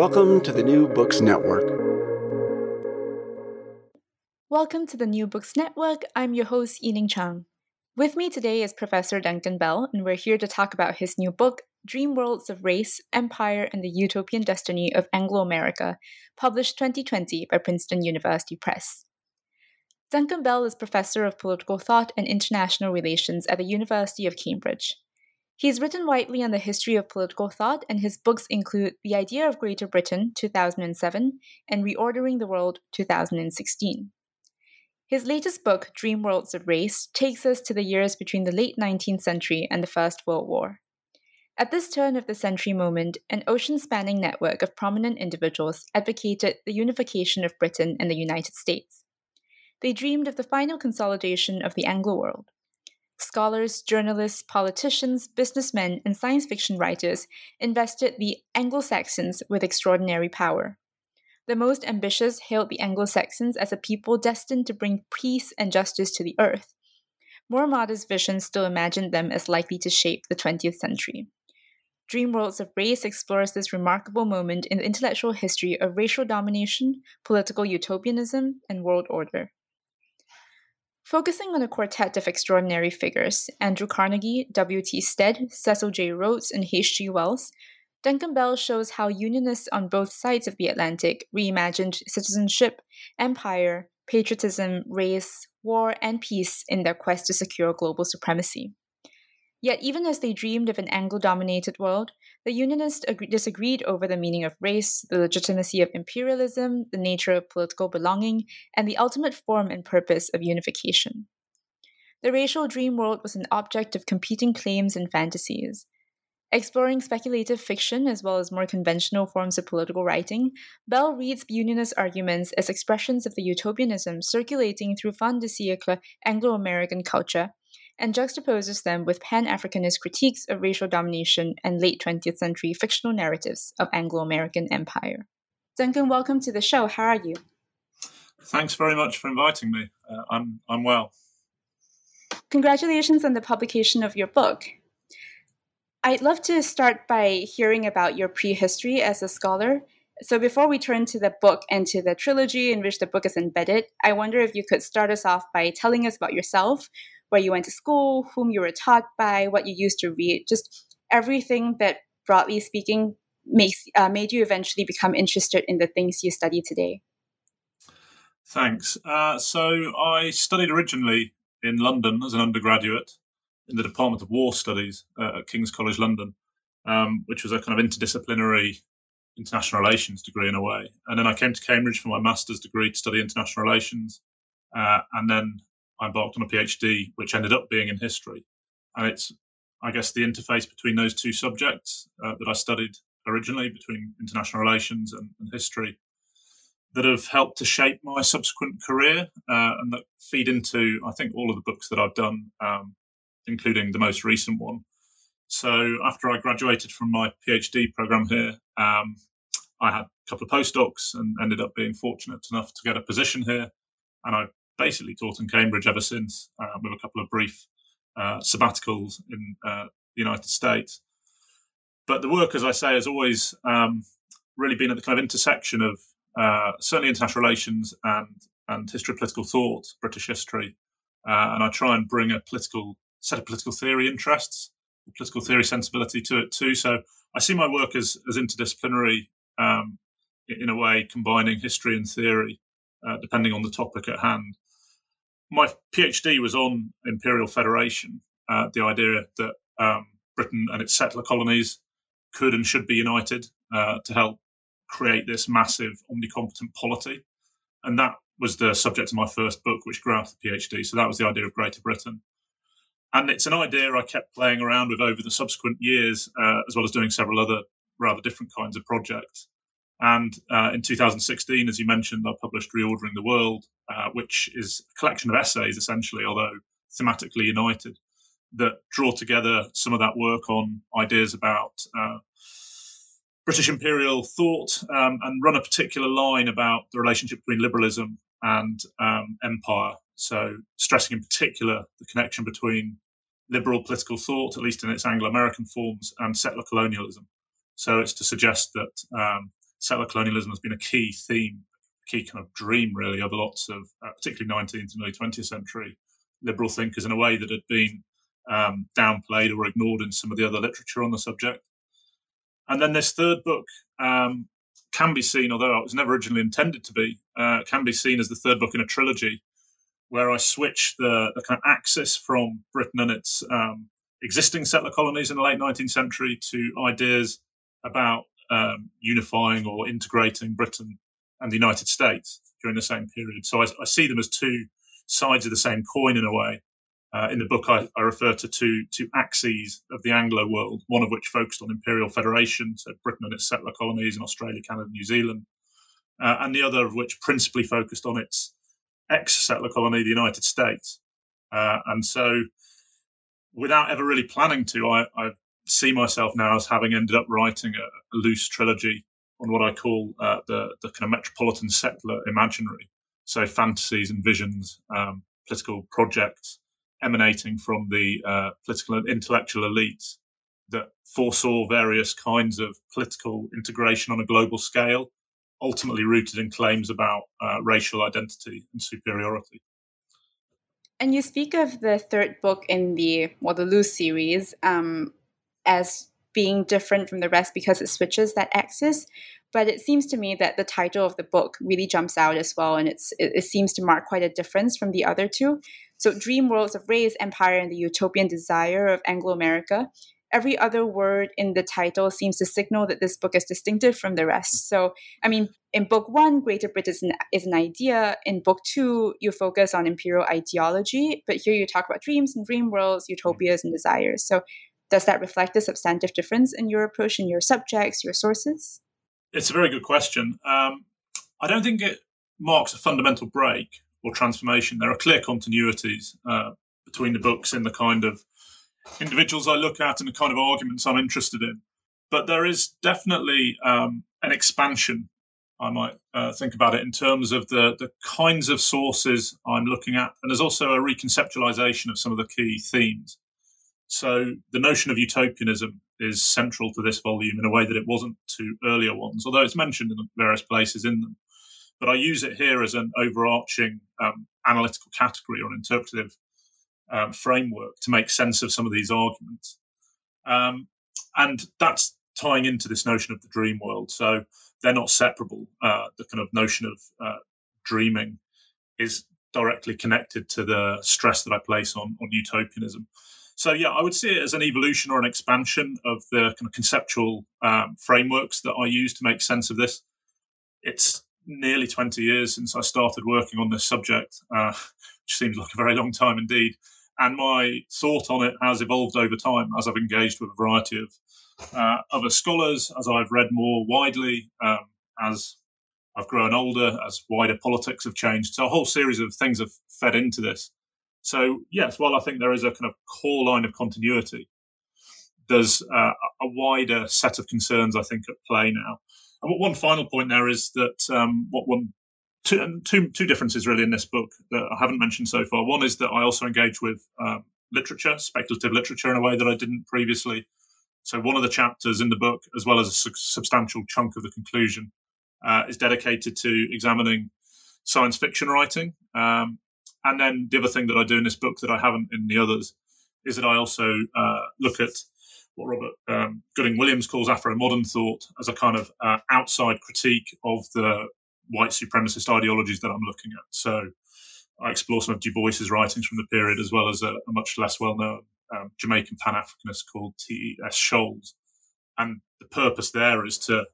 Welcome to the New Books Network. Welcome to the New Books Network. I'm your host, Yining Chang. With me today is Professor Duncan Bell, and we're here to talk about his new book, Dream Worlds of Race, Empire, and the Utopian Destiny of Anglo America, published 2020 by Princeton University Press. Duncan Bell is Professor of Political Thought and International Relations at the University of Cambridge. He's written widely on the history of political thought, and his books include The Idea of Greater Britain, 2007, and Reordering the World, 2016. His latest book, Dream Worlds of Race, takes us to the years between the late 19th century and the First World War. At this turn of the century moment, an ocean spanning network of prominent individuals advocated the unification of Britain and the United States. They dreamed of the final consolidation of the Anglo world. Scholars, journalists, politicians, businessmen, and science fiction writers invested the Anglo Saxons with extraordinary power. The most ambitious hailed the Anglo Saxons as a people destined to bring peace and justice to the earth. More modest visions still imagined them as likely to shape the 20th century. Dream Worlds of Race explores this remarkable moment in the intellectual history of racial domination, political utopianism, and world order. Focusing on a quartet of extraordinary figures Andrew Carnegie, W.T. Stead, Cecil J. Rhodes, and H.G. Wells, Duncan Bell shows how Unionists on both sides of the Atlantic reimagined citizenship, empire, patriotism, race, war, and peace in their quest to secure global supremacy. Yet, even as they dreamed of an Anglo dominated world, the Unionists disagreed over the meaning of race, the legitimacy of imperialism, the nature of political belonging, and the ultimate form and purpose of unification. The racial dream world was an object of competing claims and fantasies. Exploring speculative fiction as well as more conventional forms of political writing, Bell reads Unionist arguments as expressions of the utopianism circulating through fin de siècle Anglo American culture and juxtaposes them with Pan Africanist critiques of racial domination and late 20th century fictional narratives of Anglo American empire. Duncan, welcome to the show. How are you? Thanks very much for inviting me. Uh, I'm, I'm well. Congratulations on the publication of your book. I'd love to start by hearing about your prehistory as a scholar. So, before we turn to the book and to the trilogy in which the book is embedded, I wonder if you could start us off by telling us about yourself, where you went to school, whom you were taught by, what you used to read, just everything that, broadly speaking, makes uh, made you eventually become interested in the things you study today. Thanks. Uh, so I studied originally in London as an undergraduate in the Department of War Studies uh, at King's College London, um, which was a kind of interdisciplinary international relations degree in a way. And then I came to Cambridge for my master's degree to study international relations. Uh, and then I embarked on a PhD, which ended up being in history. And it's, I guess, the interface between those two subjects uh, that I studied originally between international relations and, and, history that have helped to shape my subsequent career uh, and that feed into, I think, all of the books that I've done, um, including the most recent one. So after I graduated from my PhD program here, um, I had a couple of postdocs and ended up being fortunate enough to get a position here. And I basically taught in Cambridge ever since, uh, with a couple of brief uh, sabbaticals in uh, the United States. But the work, as I say, has always um, really been at the kind of intersection of uh, certainly international relations and and history of political thought, British history, uh, and I try and bring a political set of political theory interests, political theory sensibility to it too. So I see my work as as interdisciplinary um, in a way, combining history and theory, uh, depending on the topic at hand my PhD was on imperial federation, uh, the idea that um, Britain and its settler colonies could and should be united uh, to help create this massive omnicompetent polity. And that was the subject of my first book, which of the PhD. So that was the idea of Greater Britain. And it's an idea I kept playing around with over the subsequent years, uh, as well as doing several other rather different kinds of projects. And uh, in 2016, as you mentioned, I published Reordering the World, uh, which is a collection of essays, essentially, although thematically united, that draw together some of that work on ideas about uh, British imperial thought um, and run a particular line about the relationship between liberalism and um, empire. So, stressing in particular the connection between liberal political thought, at least in its Anglo American forms, and settler colonialism. So, it's to suggest that um, settler colonialism has been a key theme, key kind of dream, really, of lots of, uh, particularly 19th and early 20th century liberal thinkers in a way that had been um, downplayed or ignored in some of the other literature on the subject. And then this third book um, can be seen, although it was never originally intended to be, uh, can be seen as the third book in a trilogy where I switch the, the kind of axis from Britain and its um, existing settler colonies in the late 19th century to ideas about um, unifying or integrating Britain and the United States during the same period. So I, I see them as two sides of the same coin in a way. Uh, in the book, I, I, refer to two, two axes of the Anglo world, one of which focused on imperial federation, so Britain and its settler colonies in Australia, Canada, New Zealand, uh, and the other of which principally focused on its ex settler colony, the United States. Uh, and so, without ever really planning to, I, I, see myself now as having ended up writing a, a loose trilogy on what I call uh, the, the kind of metropolitan settler imaginary. So, fantasies and visions, um, political projects emanating from the uh, political and intellectual elites that foresaw various kinds of political integration on a global scale ultimately rooted in claims about uh, racial identity and superiority. And you speak of the third book in the Loose series um, as being different from the rest because it switches that axis. But it seems to me that the title of the book really jumps out as well, and it's it, it seems to mark quite a difference from the other two. So, Dream Worlds of Race, Empire, and the Utopian Desire of Anglo America every other word in the title seems to signal that this book is distinctive from the rest. So, I mean, in book one, Greater Britain is an, is an idea. In book two, you focus on imperial ideology, but here you talk about dreams and dream worlds, utopias and desires. So, does that reflect a substantive difference in your approach in your subjects, your sources? It's a very good question. Um, I don't think it marks a fundamental break or transformation. There are clear continuities uh, between the books in the kind of individuals I look at and the kind of arguments I'm interested in. But there is definitely um, an expansion, I might uh, think about it, in terms of the, the kinds of sources I'm looking at. And there's also a reconceptualization of some of the key themes. So the notion of utopianism is central to this volume in a way that it wasn't to earlier ones, although it's mentioned in various places in them. But I use it here as an overarching um, analytical category or an interpretive um, framework to make sense of some of these arguments. Um, and that's tying into this notion of the dream world. So they're not separable. Uh, the kind of notion of uh, dreaming is directly connected to the stress that I place on, on utopianism. So yeah, I would see it as an evolution or an expansion of the kind of conceptual um, frameworks that I use to make sense of this. It's nearly 20 years since I started working on this subject, uh, which seems like a very long time indeed and my thought on it has evolved over time as I've engaged with a variety of uh, other scholars, as I've read more widely, um, as I've grown older, as wider politics have changed. So a whole series of things have fed into this. So yes, while I think there is a kind of core line of continuity, there's uh, a wider set of concerns I think at play now. And one final point there is that um, what one two, two, two differences really in this book that I haven't mentioned so far. One is that I also engage with um, literature, speculative literature, in a way that I didn't previously. So one of the chapters in the book, as well as a su- substantial chunk of the conclusion, uh, is dedicated to examining science fiction writing. Um, and then the other thing that I do in this book that I haven't in the others is that I also uh, look at what Robert um, Gooding Williams calls Afro modern thought as a kind of uh, outside critique of the white supremacist ideologies that I'm looking at. So I explore some of Du Bois's writings from the period, as well as a, a much less well known um, Jamaican Pan Africanist called T.S. Scholes. And the purpose there is to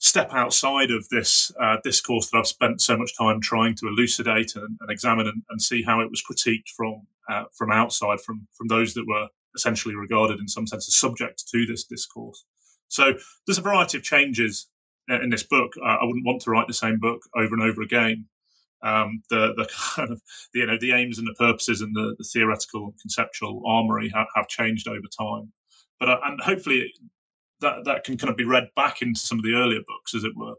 step outside of this uh, discourse that I've spent so much time trying to elucidate and, and examine and, and, see how it was critiqued from uh, from outside, from from those that were essentially regarded in some sense as subject to this discourse. So there's a variety of changes uh, in this book. Uh, I wouldn't want to write the same book over and over again. Um, the the kind of you know the aims and the purposes and the, the theoretical and conceptual armory have, have changed over time, but uh, and hopefully that that can kind of be read back into some of the earlier books, as it were.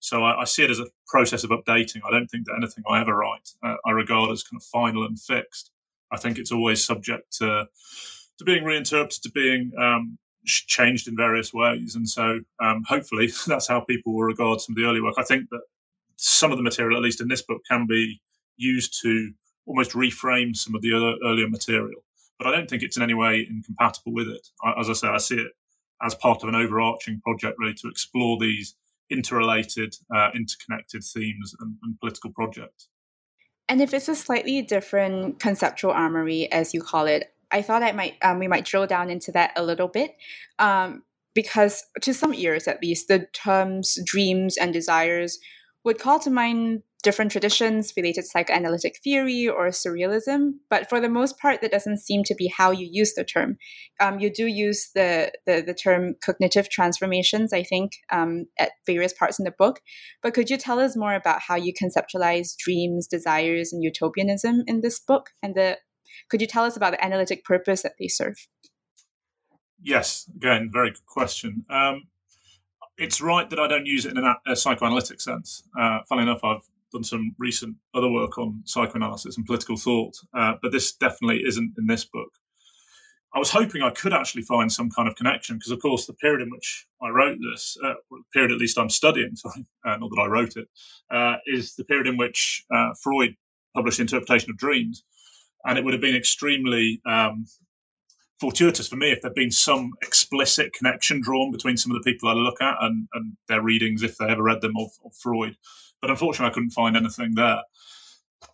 So I, I see it as a process of updating. I don't think that anything I ever write uh, I regard as kind of final and fixed. I think it's always subject to to being reinterpreted, to being um, changed in various ways. And so um, hopefully that's how people will regard some of the early work. I think that some of the material, at least in this book, can be used to almost reframe some of the other, earlier material. But I don't think it's in any way incompatible with it. I, as I say, I see it as part of an overarching project, really, to explore these interrelated, uh, interconnected themes and, and political projects. And if it's a slightly different conceptual armory, as you call it, I thought I might um, we might drill down into that a little bit, um, because to some ears at least, the terms dreams and desires would call to mind different traditions related to psychoanalytic theory or surrealism, but for the most part, that doesn't seem to be how you use the term. Um, you do use the, the, the term cognitive transformations, I think, um, at various parts in the book. But could you tell us more about how you conceptualize dreams, desires, and utopianism in this book, and the could you tell us about the analytic purpose that they serve? Yes, again, very good question. Um, it's right that I don't use it in a, a psychoanalytic sense. Uh, funnily enough, I've done some recent other work on psychoanalysis and political thought, uh, but this definitely isn't in this book. I was hoping I could actually find some kind of connection because, of course, the period in which I wrote this, uh, the period at least I'm studying, sorry, uh, not that I wrote it, uh, is the period in which uh, Freud published interpretation of dreams. And it would have been extremely um, fortuitous for me if there'd been some explicit connection drawn between some of the people I look at and, and their readings, if they ever read them, of, of Freud. But unfortunately, I couldn't find anything there.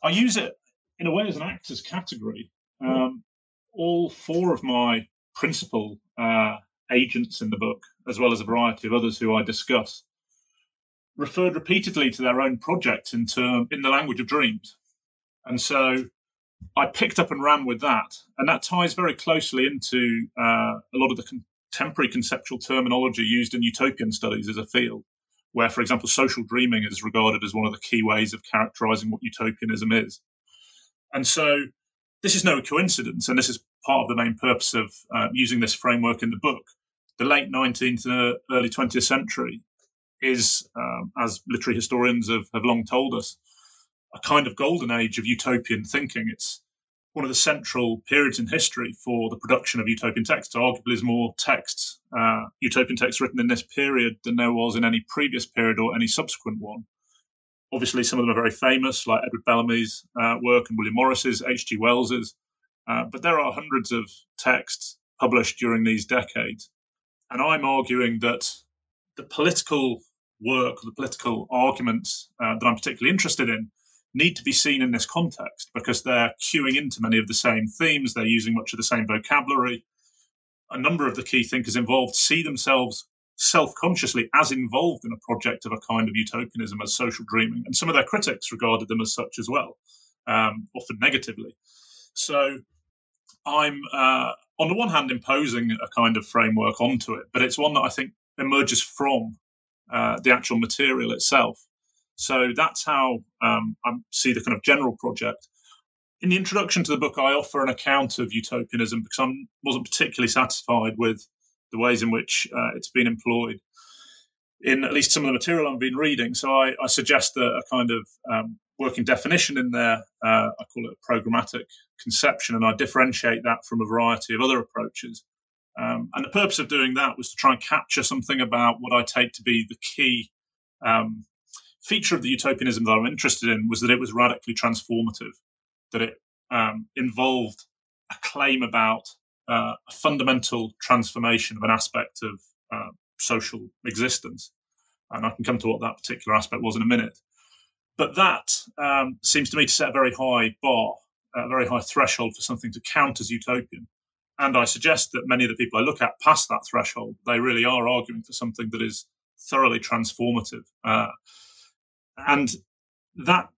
I use it in a way as an actor's category. Um, all four of my principal uh, agents in the book, as well as a variety of others who I discuss, referred repeatedly to their own projects in term in the language of dreams. And so I picked up and ran with that, and that ties very closely into uh, a lot of the contemporary conceptual terminology used in utopian studies as a field, where, for example, social dreaming is regarded as one of the key ways of characterizing what utopianism is. And so, this is no coincidence, and this is part of the main purpose of uh, using this framework in the book. The late 19th and early 20th century is, um, as literary historians have, have long told us, a kind of golden age of utopian thinking. It's one of the central periods in history for the production of utopian texts. Arguably, there's more texts, uh, utopian texts written in this period than there was in any previous period or any subsequent one. Obviously, some of them are very famous, like Edward Bellamy's uh, work and William Morris's, H.G. Wells's. Uh, but there are hundreds of texts published during these decades. And I'm arguing that the political work, the political arguments uh, that I'm particularly interested in, need to be seen in this context because they're queuing into many of the same themes, they're using much of the same vocabulary. A number of the key thinkers involved see themselves self consciously as involved in a project of a kind of utopianism as social dreaming, and some of their critics regarded them as such as well, um, often negatively. So I'm, uh, on the one hand, imposing a kind of framework onto it, but it's one that I think emerges from uh, the actual material itself. So that's how um, I see the kind of general project. In the introduction to the book, I offer an account of utopianism because I wasn't particularly satisfied with the ways in which uh, it's been employed in at least some of the material I've been reading. So I, I suggest a, a, kind of um, working definition in there. Uh, I call it a programmatic conception, and I differentiate that from a variety of other approaches. Um, and the purpose of doing that was to try and capture something about what I take to be the key um, feature of the utopianism that I'm interested in was that it was radically transformative, that it um, involved a claim about uh, a fundamental transformation of an aspect of uh, social existence. And I can come to what that particular aspect was in a minute. But that um, seems to me to set a very high bar, a very high threshold for something to count as utopian. And I suggest that many of the people I look at past that threshold, they really are arguing for something that is thoroughly transformative. Uh, and that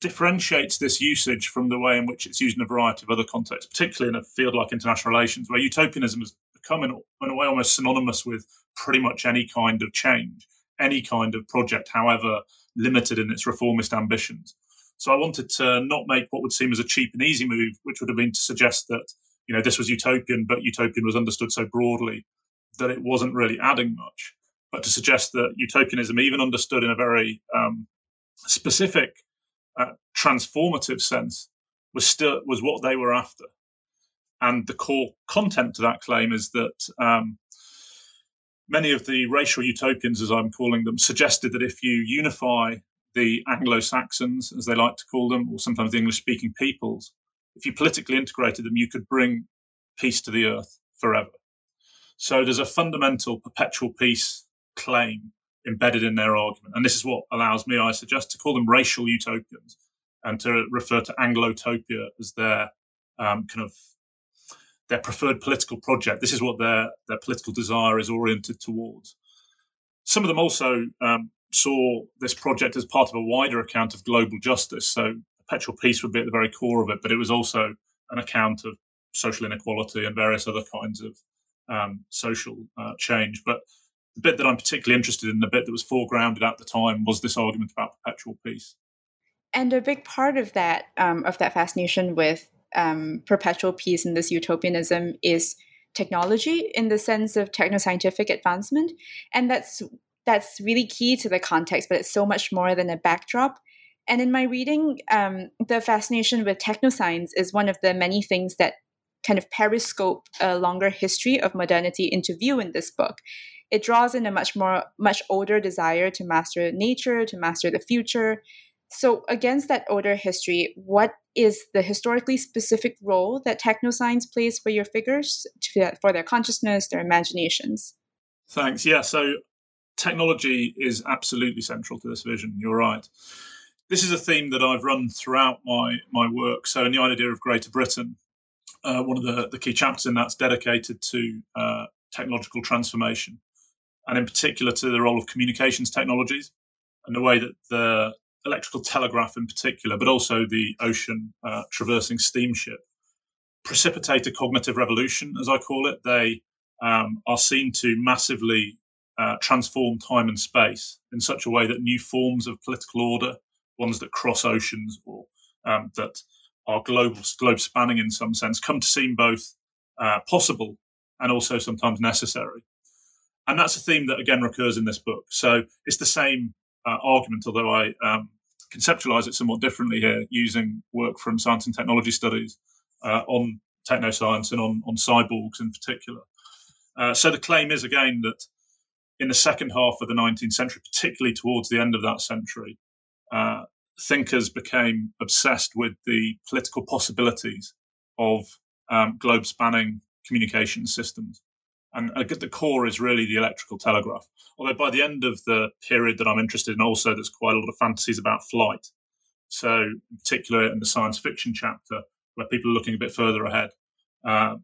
differentiates this usage from the way in which it's used in a variety of other contexts, particularly in a field like international relations, where utopianism has become in, in a way almost synonymous with pretty much any kind of change, any kind of project, however limited in its reformist ambitions. So I wanted to not make what would seem as a cheap and easy move, which would have been to suggest that you know this was utopian, but utopian was understood so broadly that it wasn't really adding much. But to suggest that utopianism, even understood in a very um, specific, uh, transformative sense, was still was what they were after. And the core content to that claim is that um, many of the racial utopians, as I'm calling them, suggested that if you unify the Anglo Saxons, as they like to call them, or sometimes the English speaking peoples, if you politically integrated them, you could bring peace to the earth forever. So there's a fundamental perpetual peace claim embedded in their argument. And this is what allows me, I suggest, to call them racial utopians and to refer to Anglotopia as their um, kind of their preferred political project. This is what their their political desire is oriented towards. Some of them also um, saw this project as part of a wider account of global justice. So perpetual peace would be at the very core of it, but it was also an account of social inequality and various other kinds of um, social uh, change. But the bit that I'm particularly interested in, the bit that was foregrounded at the time, was this argument about perpetual peace. And a big part of that um, of that fascination with um, perpetual peace and this utopianism is technology in the sense of technoscientific advancement, and that's that's really key to the context. But it's so much more than a backdrop. And in my reading, um, the fascination with technoscience is one of the many things that kind of periscope a longer history of modernity into view in this book. It draws in a much more, much older desire to master nature, to master the future. So, against that older history, what is the historically specific role that technoscience plays for your figures, for their consciousness, their imaginations? Thanks. Yeah. So, technology is absolutely central to this vision. You're right. This is a theme that I've run throughout my my work. So, in the idea of Greater Britain, uh, one of the, the key chapters in that's dedicated to uh, technological transformation, and in particular to the role of communications technologies and the way that the electrical telegraph, in particular, but also the ocean uh, traversing steamship, precipitate a cognitive revolution, as I call it. They um, are seen to massively uh, transform time and space in such a way that new forms of political order, ones that cross oceans or um, that are global, globe spanning in some sense, come to seem both uh, possible and also sometimes necessary. And that's a theme that again recurs in this book. So it's the same uh, argument, although I um, conceptualize it somewhat differently here using work from science and technology studies uh, on technoscience and on, on cyborgs in particular. Uh, so the claim is again that in the second half of the 19th century, particularly towards the end of that century, uh, thinkers became obsessed with the political possibilities of um, globe spanning communication systems. And at the core is really the electrical telegraph. Although by the end of the period that I'm interested in, also there's quite a lot of fantasies about flight. So, in particular, in the science fiction chapter, where people are looking a bit further ahead, uh,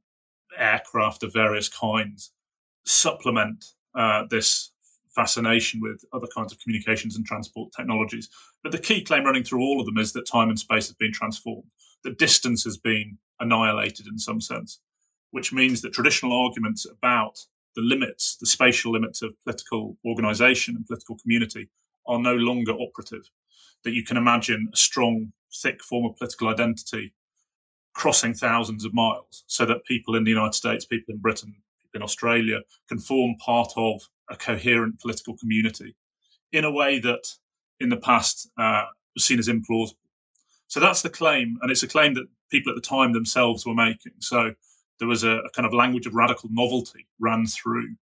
aircraft of various kinds supplement uh, this fascination with other kinds of communications and transport technologies. But the key claim running through all of them is that time and space have been transformed, that distance has been annihilated in some sense, which means that traditional arguments about the limits, the spatial limits of political organization and political community are no longer operative. That you can imagine a strong, thick form of political identity crossing thousands of miles so that people in the United States, people in Britain, in Australia can form part of a coherent political community in a way that in the past uh, was seen as implausible. So that's the claim, and it's a claim that people at the time themselves were making. So there was a, a kind of language of radical novelty ran through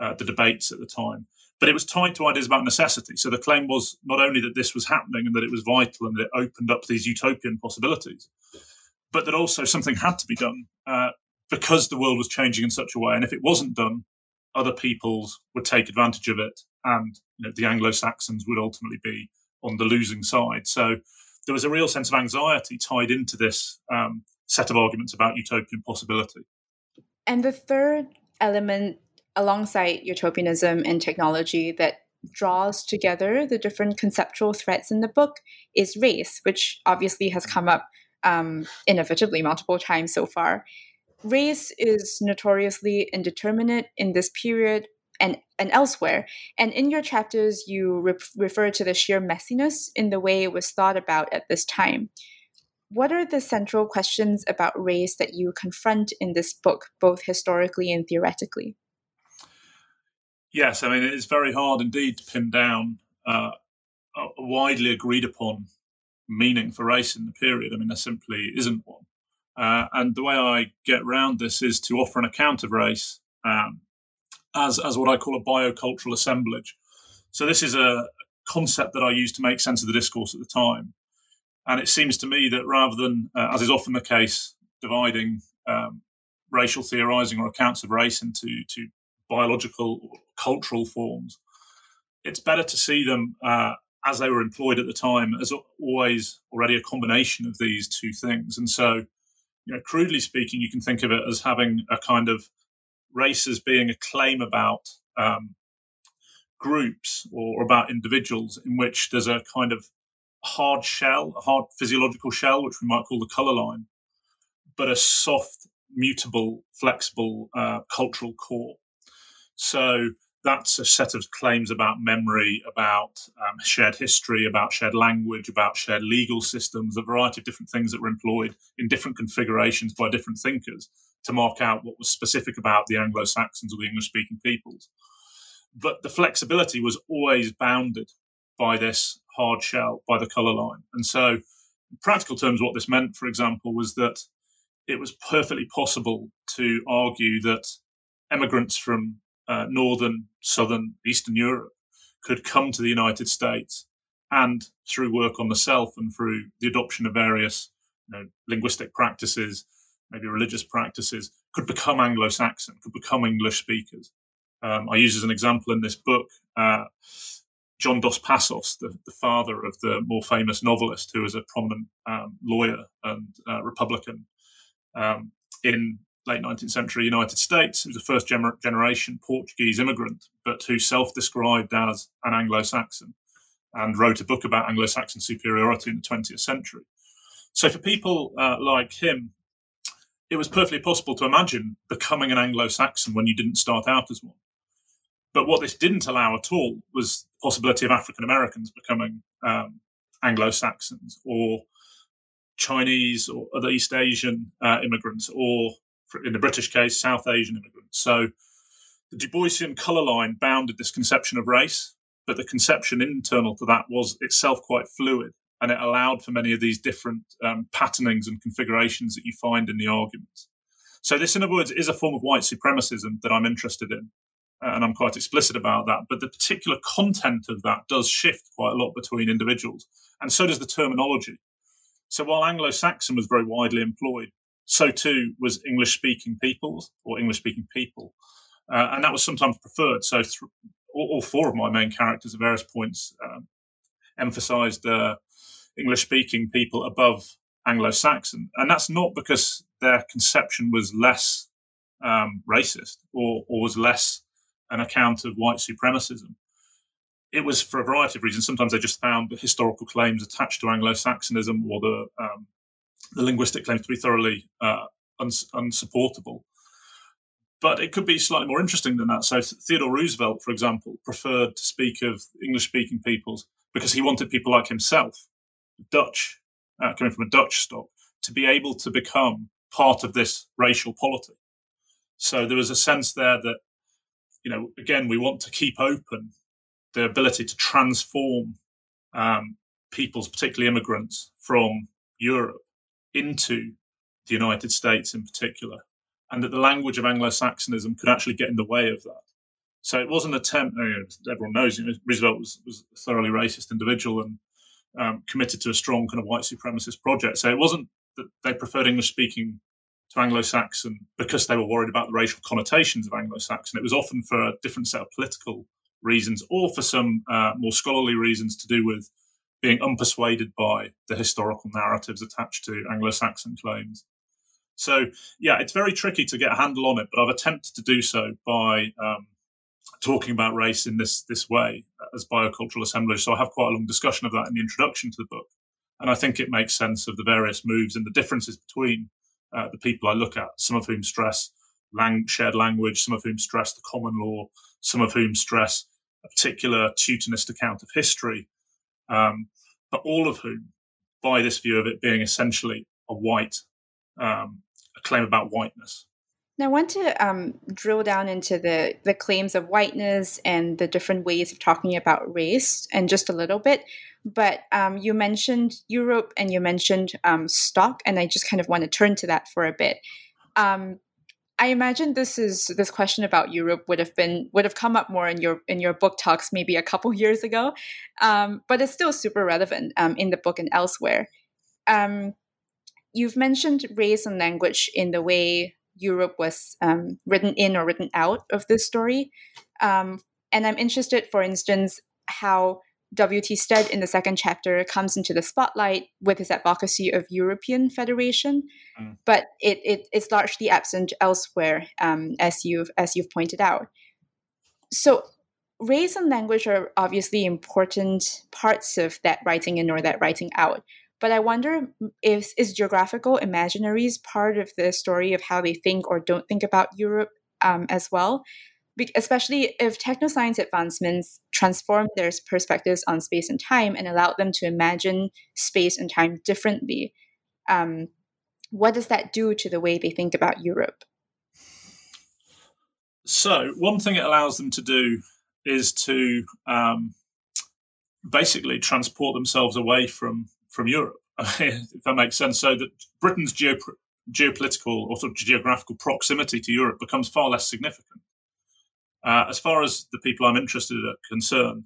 uh, the debates at the time. But it was tied to ideas about necessity. So the claim was not only that this was happening and that it was vital and that it opened up these utopian possibilities, but that also something had to be done uh, because the world was changing in such a way. And if it wasn't done, other peoples would take advantage of it, and you know, the Anglo Saxons would ultimately be on the losing side. So there was a real sense of anxiety tied into this um, set of arguments about utopian possibility. And the third element alongside utopianism and technology that draws together the different conceptual threads in the book is race, which obviously has come up um, inevitably multiple times so far. Race is notoriously indeterminate in this period and, and elsewhere. And in your chapters, you re- refer to the sheer messiness in the way it was thought about at this time. What are the central questions about race that you confront in this book, both historically and theoretically? Yes, I mean, it is very hard indeed to pin down uh, a widely agreed upon meaning for race in the period. I mean, there simply isn't one. Uh, and the way I get around this is to offer an account of race um, as, as what I call a biocultural assemblage. So, this is a concept that I used to make sense of the discourse at the time. And it seems to me that rather than, uh, as is often the case, dividing um, racial theorizing or accounts of race into to biological or cultural forms, it's better to see them uh, as they were employed at the time as always already a combination of these two things. And so, you know, crudely speaking, you can think of it as having a kind of race as being a claim about um, groups or about individuals in which there's a kind of hard shell, a hard physiological shell, which we might call the color line, but a soft, mutable, flexible uh, cultural core. So that's a set of claims about memory, about um, shared history, about shared language, about shared legal systems, a variety of different things that were employed in different configurations by different thinkers to mark out what was specific about the Anglo Saxons or the English speaking peoples. But the flexibility was always bounded by this hard shell, by the colour line. And so, in practical terms, what this meant, for example, was that it was perfectly possible to argue that emigrants from uh, northern, southern, eastern Europe could come to the United States and through work on the self and through the adoption of various you know, linguistic practices, maybe religious practices, could become Anglo Saxon, could become English speakers. Um, I use as an example in this book uh, John Dos Passos, the, the, father of the more famous novelist, who was a prominent um, lawyer and uh, Republican um, in late 19th century United States. He was a first gener- generation Portuguese immigrant, but who self described as an Anglo Saxon and wrote a book about Anglo Saxon superiority in the 20th century. So, for people uh, like him, it was perfectly possible to imagine becoming an Anglo Saxon when you didn't start out as one. But what this didn't allow at all was the possibility of African Americans becoming um, Anglo Saxons or Chinese or other East Asian uh, immigrants, or in the British case, South Asian immigrants. So the Du Boisian colour line bounded this conception of race, but the conception internal to that was itself quite fluid and it allowed for many of these different um, patternings and configurations that you find in the arguments. So, this, in other words, is a form of white supremacism that I'm interested in, and I'm quite explicit about that. But the particular content of that does shift quite a lot between individuals, and so does the terminology. So, while Anglo Saxon was very widely employed, so too was English speaking peoples or English speaking people. Uh, and that was sometimes preferred. So, th- all, all, four of my main characters at various points um, emphasized uh, English speaking people above Anglo Saxon. And that's not because their conception was less um, racist or, or was less an account of white supremacism. It was for a variety of reasons. Sometimes they just found the historical claims attached to Anglo Saxonism or the, um, the linguistic claims to be thoroughly uh, uns- unsupportable. But it could be slightly more interesting than that. So, Theodore Roosevelt, for example, preferred to speak of English speaking peoples because he wanted people like himself Dutch, uh, coming from a Dutch stock, to be able to become part of this racial polity. So there was a sense there that, you know, again, we want to keep open the ability to transform um, peoples, particularly immigrants from Europe, into the United States in particular, and that the language of Anglo Saxonism could actually get in the way of that. So it was an attempt. You know, everyone knows you know, Roosevelt was, was a thoroughly racist individual, and um, committed to a strong kind of white supremacist project. So it wasn't that they preferred English speaking to Anglo Saxon because they were worried about the racial connotations of Anglo Saxon. It was often for a different set of political reasons or for some uh, more scholarly reasons to do with being unpersuaded by the historical narratives attached to Anglo Saxon claims. So, yeah, it's very tricky to get a handle on it, but I've attempted to do so by um, talking about race in this this way as biocultural assemblage. So I have quite a long discussion of that in the introduction to the book, and I think it makes sense of the various moves and the differences between uh, the people I look at, some of whom stress lang- shared language, some of whom stress the common law, some of whom stress a particular Teutonist account of history, um, but all of whom buy this view of it being essentially a white, um, a claim about whiteness. Now, I want to um, drill down into the, the claims of whiteness and the different ways of talking about race and just a little bit. But um, you mentioned Europe and you mentioned um, stock, and I just kind of want to turn to that for a bit. Um, I imagine this is this question about Europe would have been would have come up more in your in your book talks maybe a couple years ago, um, but it's still super relevant um, in the book and elsewhere. you've mentioned race and language in the way Europe was um, written in or written out of this story. Um, and I'm interested, for instance, how W.T. Stead in the second chapter comes into the spotlight with his advocacy of European federation, mm. but it, it, it's largely absent elsewhere, um, as you've as you've pointed out. So, race and language are obviously important parts of that writing in or that writing out. But I wonder if is geographical imaginaries part of the story of how they think or don't think about Europe um, as well? Especially if technoscience advancements transform their perspectives on space and time and allow them to imagine space and time differently. Um, what does that do to the way they think about Europe? So, one thing it allows them to do is to um, basically transport themselves away from from Europe, if that makes sense. So that Britain's geo- geopolitical or sort of geographical proximity to Europe becomes far less significant. Uh, as far as the people I'm interested in are concerned,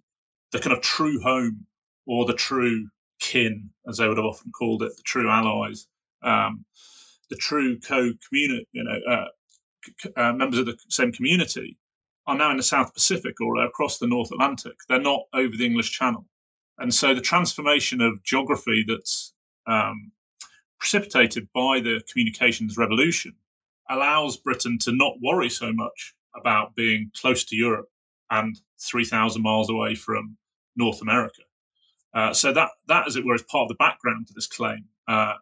the kind of true home or the true kin, as they would have often called it, the true allies, um, the true co-community, you know, uh, uh, members of the same community, are now in the South Pacific or across the North Atlantic. They're not over the English Channel. And so the transformation of geography that's um, precipitated by the communications revolution allows Britain to not worry so much about being close to Europe and 3,000 miles away from North America. Uh, so that, that, as it were, is part of the background to this claim. Uh,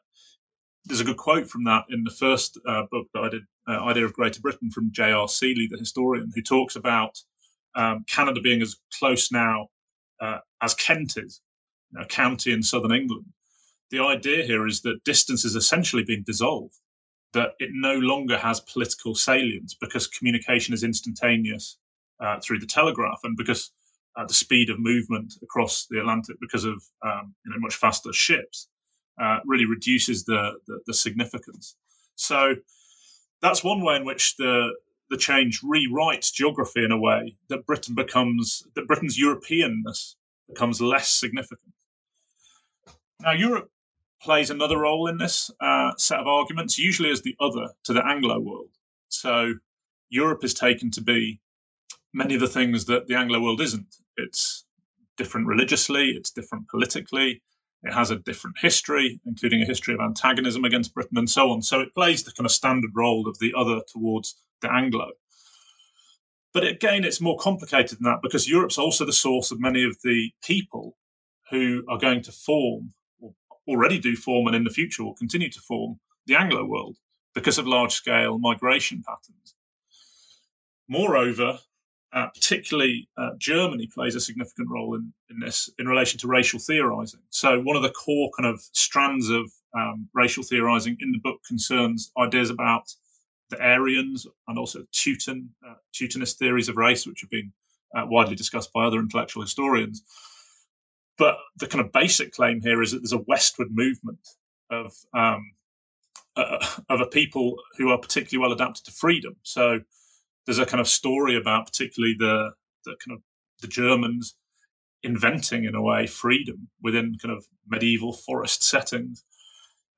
there's a good quote from that in the first uh, book that I did, uh, Idea of Greater Britain, from J.R. Seeley, the historian, who talks about um, Canada being as close now uh, as Kent is, a county in southern England. The idea here is that distance is essentially being dissolved, that it no longer has political salience because communication is instantaneous uh, through the telegraph and because uh, the speed of movement across the Atlantic because of um, you know, much faster ships uh, really reduces the, the, the significance. So that's one way in which the the change rewrites geography in a way that Britain becomes that Britain's Europeanness becomes less significant. Now, Europe plays another role in this uh, set of arguments, usually as the other to the Anglo world. So, Europe is taken to be many of the things that the Anglo world isn't. It's different religiously, it's different politically, it has a different history, including a history of antagonism against Britain and so on. So, it plays the kind of standard role of the other towards the Anglo. But again, it's more complicated than that because Europe's also the source of many of the people who are going to form already do form and in the future will continue to form the Anglo world because of large scale migration patterns. Moreover, uh, particularly uh, Germany plays a significant role in, in this in relation to racial theorizing. So, one of the core kind of strands of um, racial theorizing in the book concerns ideas about the Aryans and also Teuton, uh, Teutonist theories of race, which have been uh, widely discussed by other intellectual historians. But the kind of basic claim here is that there's a westward movement of um, uh, of a people who are particularly well adapted to freedom. So there's a kind of story about particularly the the kind of the Germans inventing in a way freedom within kind of medieval forest settings.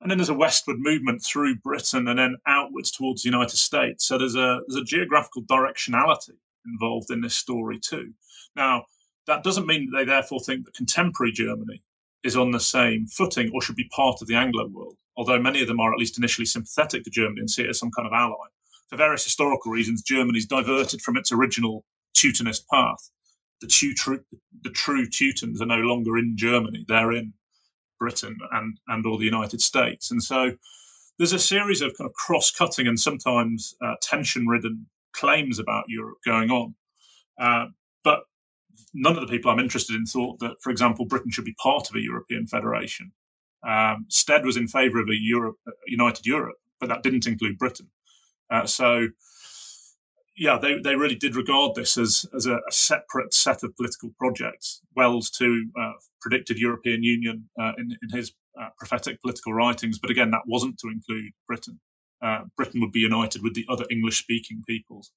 And then there's a westward movement through Britain and then outwards towards the United States. So there's a there's a geographical directionality involved in this story too. Now, that doesn't mean that they therefore think that contemporary Germany is on the same footing or should be part of the Anglo world, although many of them are at least initially sympathetic to Germany and see it as some kind of ally. For various historical reasons, Germany's diverted from its original Teutonist path. The, true, the true Teutons are no longer in Germany, they're in Britain and, and or the United States. And so there's a series of kind of cross-cutting and sometimes uh, tension-ridden claims about Europe going on. Uh, but none of the people I'm interested in thought that, for example, Britain should be part of a European federation. Um, Stead was in favour of a Europe, united Europe, but that didn't include Britain. Uh, so, yeah, they, they really did regard this as, as a, a separate set of political projects. Wells, too, uh, predicted European Union uh, in, in his uh, prophetic political writings, but again, that wasn't to include Britain. Uh, Britain would be united with the other English-speaking peoples.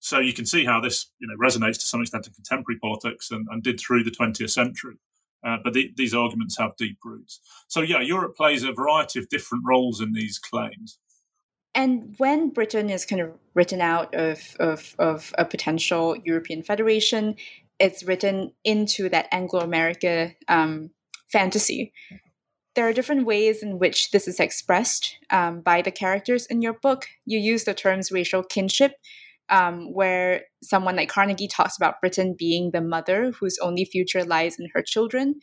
So you can see how this you know resonates to some extent in contemporary politics and, and did through the 20th century. Uh, but the, these arguments have deep roots. So yeah, Europe plays a variety of different roles in these claims. And when Britain is kind of written out of, of, of a potential European federation, it's written into that Anglo America um, fantasy. There are different ways in which this is expressed um, by the characters in your book. You use the terms racial kinship, um, where someone like Carnegie talks about Britain being the mother whose only future lies in her children.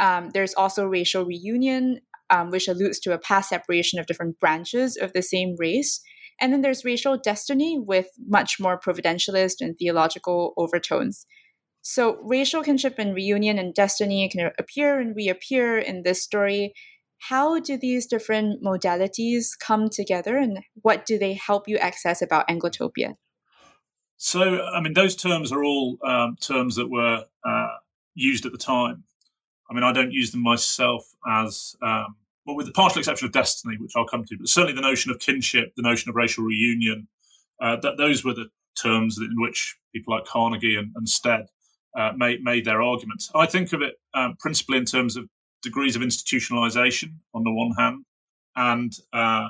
Um, there's also racial reunion, um, which alludes to a past separation of different branches of the same race. And then there's racial destiny with much more providentialist and theological overtones. So, racial kinship and reunion and destiny can appear and reappear in this story. How do these different modalities come together and what do they help you access about Anglotopia? So, I mean, those terms are all um, terms that were uh, used at the time. I mean, I don't use them myself as, um, well, with the partial exception of destiny, which I'll come to, but certainly the notion of kinship, the notion of racial reunion, uh, that those were the terms in which people like Carnegie and, and Stead uh, made, made their arguments. I think of it um, principally in terms of degrees of institutionalization on the one hand, and uh,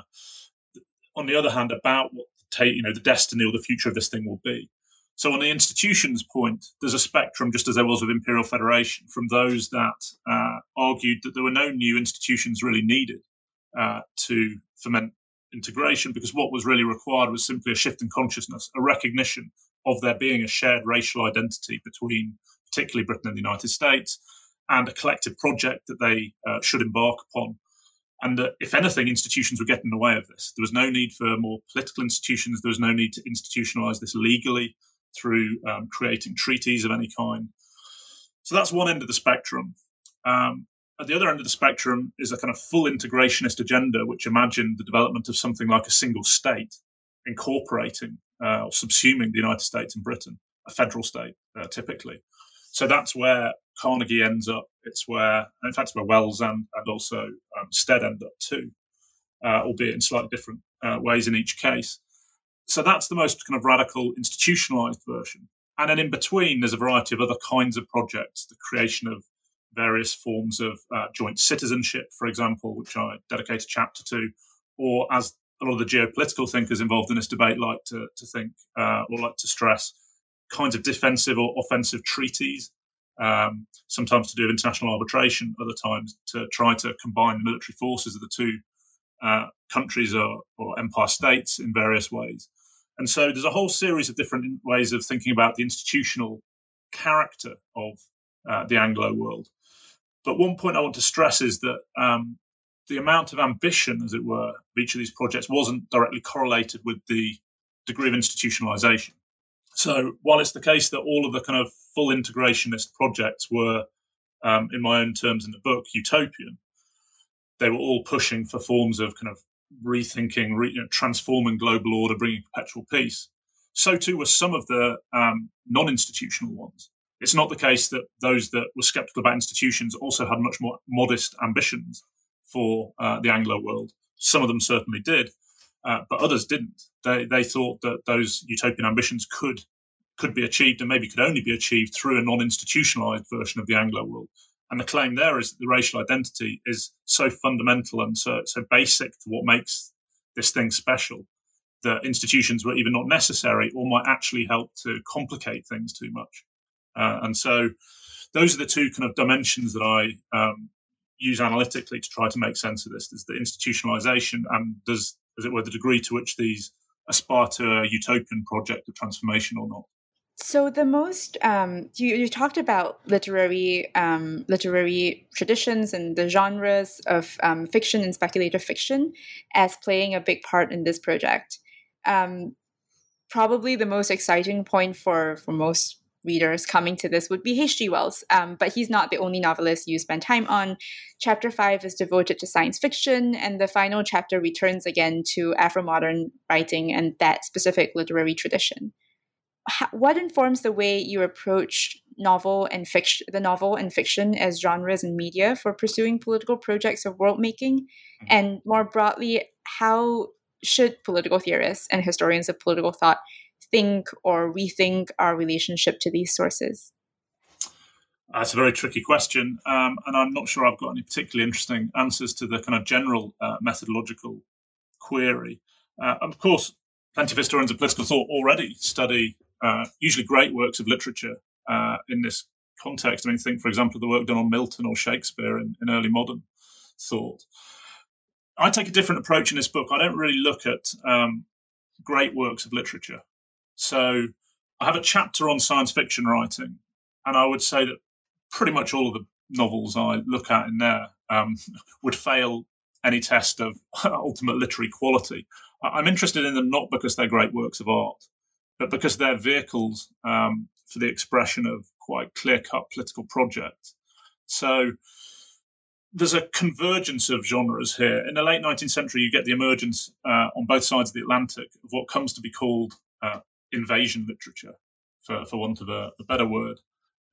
on the other hand, about what take, you know, the destiny or the future of this thing will be. So on the institutions point, there's a spectrum, just as there was with Imperial Federation, from those that uh, argued that there were no new institutions really needed uh, to foment integration, because what was really required was simply a shift in consciousness, a recognition of there being a shared racial identity between particularly Britain and the United States, and a collective project that they uh, should embark upon and that, if anything, institutions were getting in the way of this. There was no need for more political institutions. There was no need to institutionalize this legally through um, creating treaties of any kind. So that's one end of the spectrum. Um, at the other end of the spectrum is a kind of full integrationist agenda, which imagined the development of something like a single state, incorporating uh, or subsuming the United States and Britain, a federal state, uh, typically. So that's where Carnegie ends up. It's where, in fact, where Wells and, and also um, Stead end up too, uh, albeit in slightly different uh, ways in each case. So that's the most kind of radical institutionalized version. And then in between, there's a variety of other kinds of projects, the creation of various forms of uh, joint citizenship, for example, which I dedicate a chapter to, or as a lot of the geopolitical thinkers involved in this debate like to, to think uh, or like to stress, kinds of defensive or offensive treaties um, sometimes to do with international arbitration, other times to try to combine the military forces of the two uh, countries or, or, empire states in various ways. And so there's a whole series of different ways of thinking about the institutional character of uh, the Anglo world. But one point I want to stress is that um, the amount of ambition, as it were, of each of these projects wasn't directly correlated with the degree of institutionalization. So while it's the case that all of the kind of full integrationist projects were, um, in my own terms in the book, utopian, they were all pushing for forms of kind of rethinking, re, you know, transforming global order, bringing perpetual peace. So too were some of the um, non-institutional ones. It's not the case that those that were skeptical about institutions also had much more modest ambitions for uh, the Anglo world. Some of them certainly did, uh, but others didn't. They they thought that those utopian ambitions could could be achieved and maybe could only be achieved through a non-institutionalized version of the Anglo world. And the claim there is that the racial identity is so fundamental and so so basic to what makes this thing special that institutions were either not necessary or might actually help to complicate things too much. Uh, and so those are the two kind of dimensions that I um, use analytically to try to make sense of this. There's the institutionalization and does as it were, the degree to which these aspire to a utopian project of transformation or not. So the most um, you, you talked about literary um, literary traditions and the genres of um, fiction and speculative fiction as playing a big part in this project. Um, probably the most exciting point for for most readers coming to this would be H.G. Wells, um, but he's not the only novelist you spend time on. Chapter five is devoted to science fiction, and the final chapter returns again to Afro modern writing and that specific literary tradition what informs the way you approach novel and fiction the novel and fiction as genres and media for pursuing political projects of world making and more broadly how should political theorists and historians of political thought think or rethink our relationship to these sources that's a very tricky question, um, and I'm not sure I've got any particularly interesting answers to the kind of general uh, methodological query. Uh, of course, plenty of historians of political thought already study uh, usually great works of literature uh, in this context. I mean, think, for example, of the work done on Milton or Shakespeare in, in early modern thought. I take a different approach in this book. I don't really look at um, great works of literature. So I have a chapter on science fiction writing, and I would say that pretty much all of the novels I look at in there um, would fail any test of ultimate literary quality. I'm interested in them not because they're great works of art, but because they're vehicles um, for the expression of quite clear cut political projects. So there's a convergence of genres here. In the late 19th century, you get the emergence uh, on both sides of the Atlantic of what comes to be called uh, invasion literature, for, for want of a, a, better word.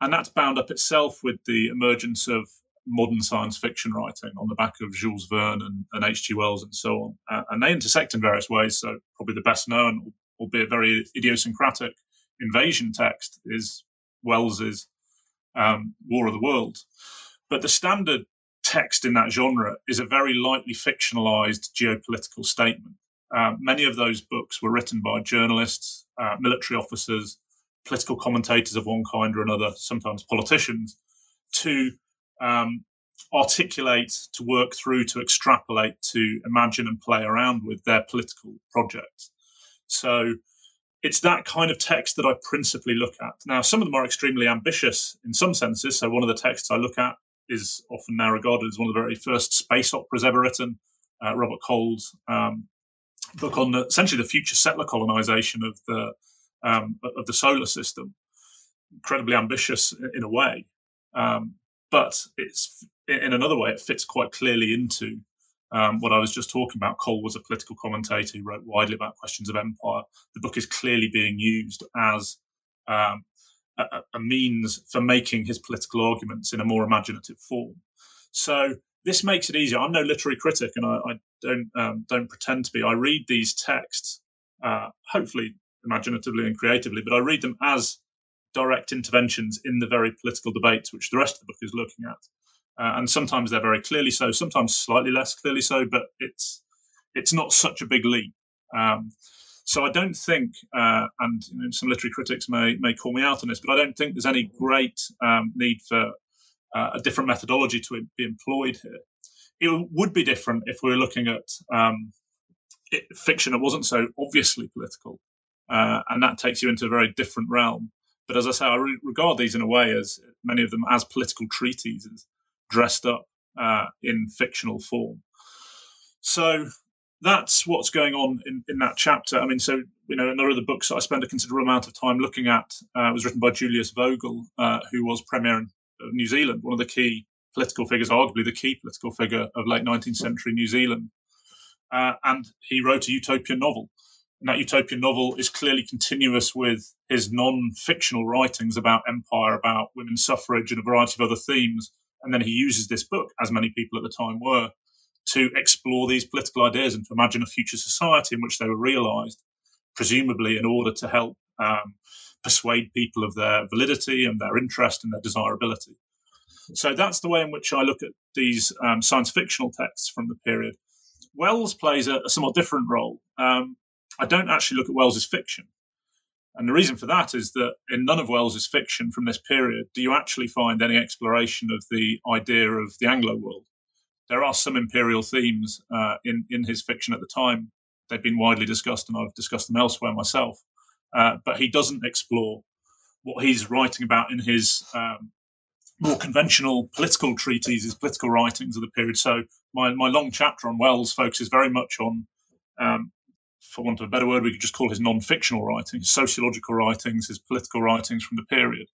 And that's bound up itself with the emergence of modern science fiction writing on the back of Jules Verne and, and H.G. Wells and so on. Uh, and they intersect in various ways. So, probably the best known, albeit very idiosyncratic invasion text, is Wells's um, War of the Worlds. But the standard text in that genre is a very lightly fictionalized geopolitical statement. Uh, many of those books were written by journalists, uh, military officers, political commentators of one kind or another, sometimes politicians, to um, articulate, to work through, to extrapolate, to imagine and play around with their political projects. So it's that kind of text that I principally look at. Now, some of them are extremely ambitious in some senses. So one of the texts I look at is often now regarded as one of the very first space operas ever written. Uh, Robert Cole's um, book on the, essentially the future settler colonization of the um, of the solar system. Incredibly ambitious in a way, um, but it's in another way it fits quite clearly into um, what I was just talking about. Cole was a political commentator who wrote widely about questions of empire. The book is clearly being used as um, a, a, means for making his political arguments in a more imaginative form. So this makes it easier. I'm no literary critic, and I, I don't um, don't pretend to be. I read these texts, uh, hopefully imaginatively and creatively, but I read them as direct interventions in the very political debates which the rest of the book is looking at uh, and sometimes they're very clearly so, sometimes slightly less clearly so, but it's it's not such a big leap. Um, so I don't think, uh, and you know, some literary critics may may call me out on this, but I don't think there's any great um, need for uh, a different methodology to be employed here. It would be different if we were looking at um, it, fiction that wasn't so obviously political, uh, and that takes you into a very different realm. But as I say, I re- regard these in a way as many of them as political treatises dressed up uh, in fictional form. So that's what's going on in, in that chapter. I mean, so you know, another of the books that I spend a considerable amount of time looking at uh, was written by Julius Vogel, uh, who was premier of New Zealand, one of the key political figures, arguably the key political figure of late 19th century New Zealand. Uh, and he wrote a utopian novel. And that utopian novel is clearly continuous with his non-fictional writings about empire, about women's suffrage, and a variety of other themes and then he uses this book, as many people at the time were, to explore these political ideas and to imagine a future society in which they were realized, presumably in order to help um, persuade people of their validity and their interest and their desirability. So that's the way in which I look at these um, science fictional texts from the period. Wells plays a, a somewhat different role. Um, I don't actually look at Wells's fiction. And the reason for that is that in none of Wells's fiction from this period do you actually find any exploration of the idea of the Anglo world. There are some imperial themes uh, in in his fiction at the time. They've been widely discussed, and I've discussed them elsewhere myself. Uh, but he doesn't explore what he's writing about in his um, more conventional political treatises, political writings of the period. So my, my long chapter on Wells focuses very much on, um, for want of a better word, we could just call his non-fictional writings, his sociological writings, his political writings from the period.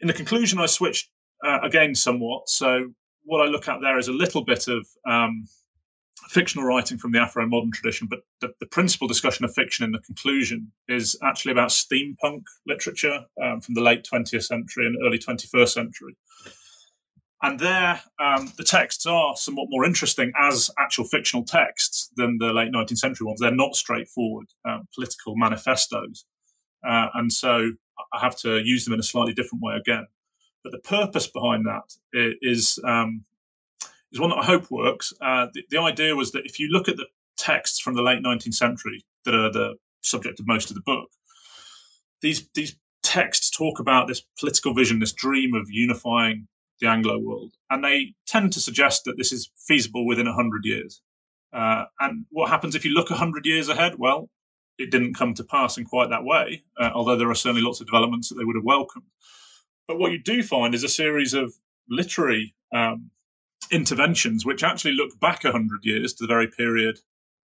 In the conclusion, I switched uh, again somewhat. So what I look at there is a little bit of um, fictional writing from the Afro modern tradition, but the, the, principal discussion of fiction in the conclusion is actually about steampunk literature um, from the late 20th century and early 21st century. And there, um, the texts are somewhat more interesting as actual fictional texts than the late 19th century ones. They're not straightforward um, political manifestos. Uh, and so I have to use them in a slightly different way again. But the purpose behind that is um, is one that I hope works. Uh, the, the, idea was that if you look at the texts from the late 19th century that are the subject of most of the book, these these texts talk about this political vision, this dream of unifying the Anglo world, and they tend to suggest that this is feasible within hundred years. Uh, and what happens if you look hundred years ahead? Well, it didn't come to pass in quite that way, uh, although there are certainly lots of developments that they would have welcomed. But what you do find is a series of literary um, interventions which actually look back 100 years to the very period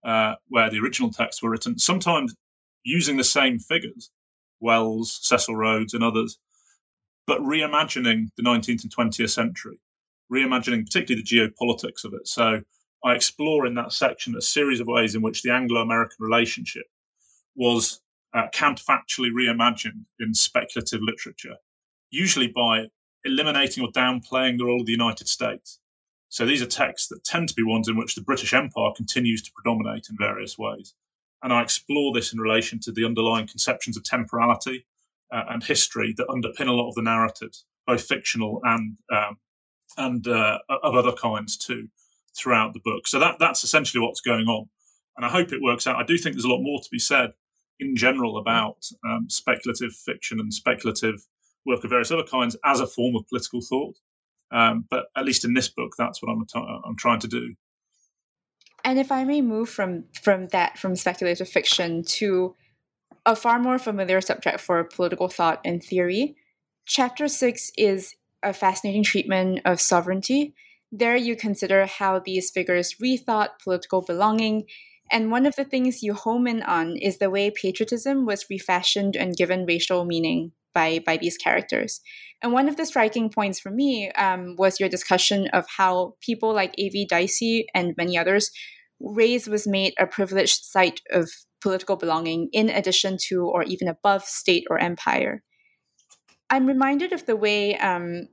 uh, where the original texts were written, sometimes using the same figures, Wells, Cecil Rhodes, and others, but reimagining the 19th and 20th century, reimagining particularly the geopolitics of it. So I explore in that section a series of ways in which the Anglo American relationship was uh, counterfactually reimagined in speculative literature, usually by eliminating or downplaying the role of the United States. So these are texts that tend to be ones in which the British Empire continues to predominate in various ways. And I explore this in relation to the underlying conceptions of temporality uh, and history that underpin a lot of the narratives, both fictional and um, and uh, of other kinds too, throughout the book. So that that's essentially what's going on, and I hope it works out. I do think there's a lot more to be said in general about um, speculative fiction and speculative work of various other kinds as a form of political thought. Um, but at least in this book, that's what I'm I'm trying to do. And if I may move from from that from speculative fiction to a far more familiar subject for political thought and theory, chapter six is a fascinating treatment of sovereignty. There, you consider how these figures rethought political belonging. And one of the things you home in on is the way patriotism was refashioned and given racial meaning by, by these characters. And one of the striking points for me um, was your discussion of how people like A.V. Dicey and many others, race was made a privileged site of political belonging in addition to or even above state or empire. I'm reminded of the way um,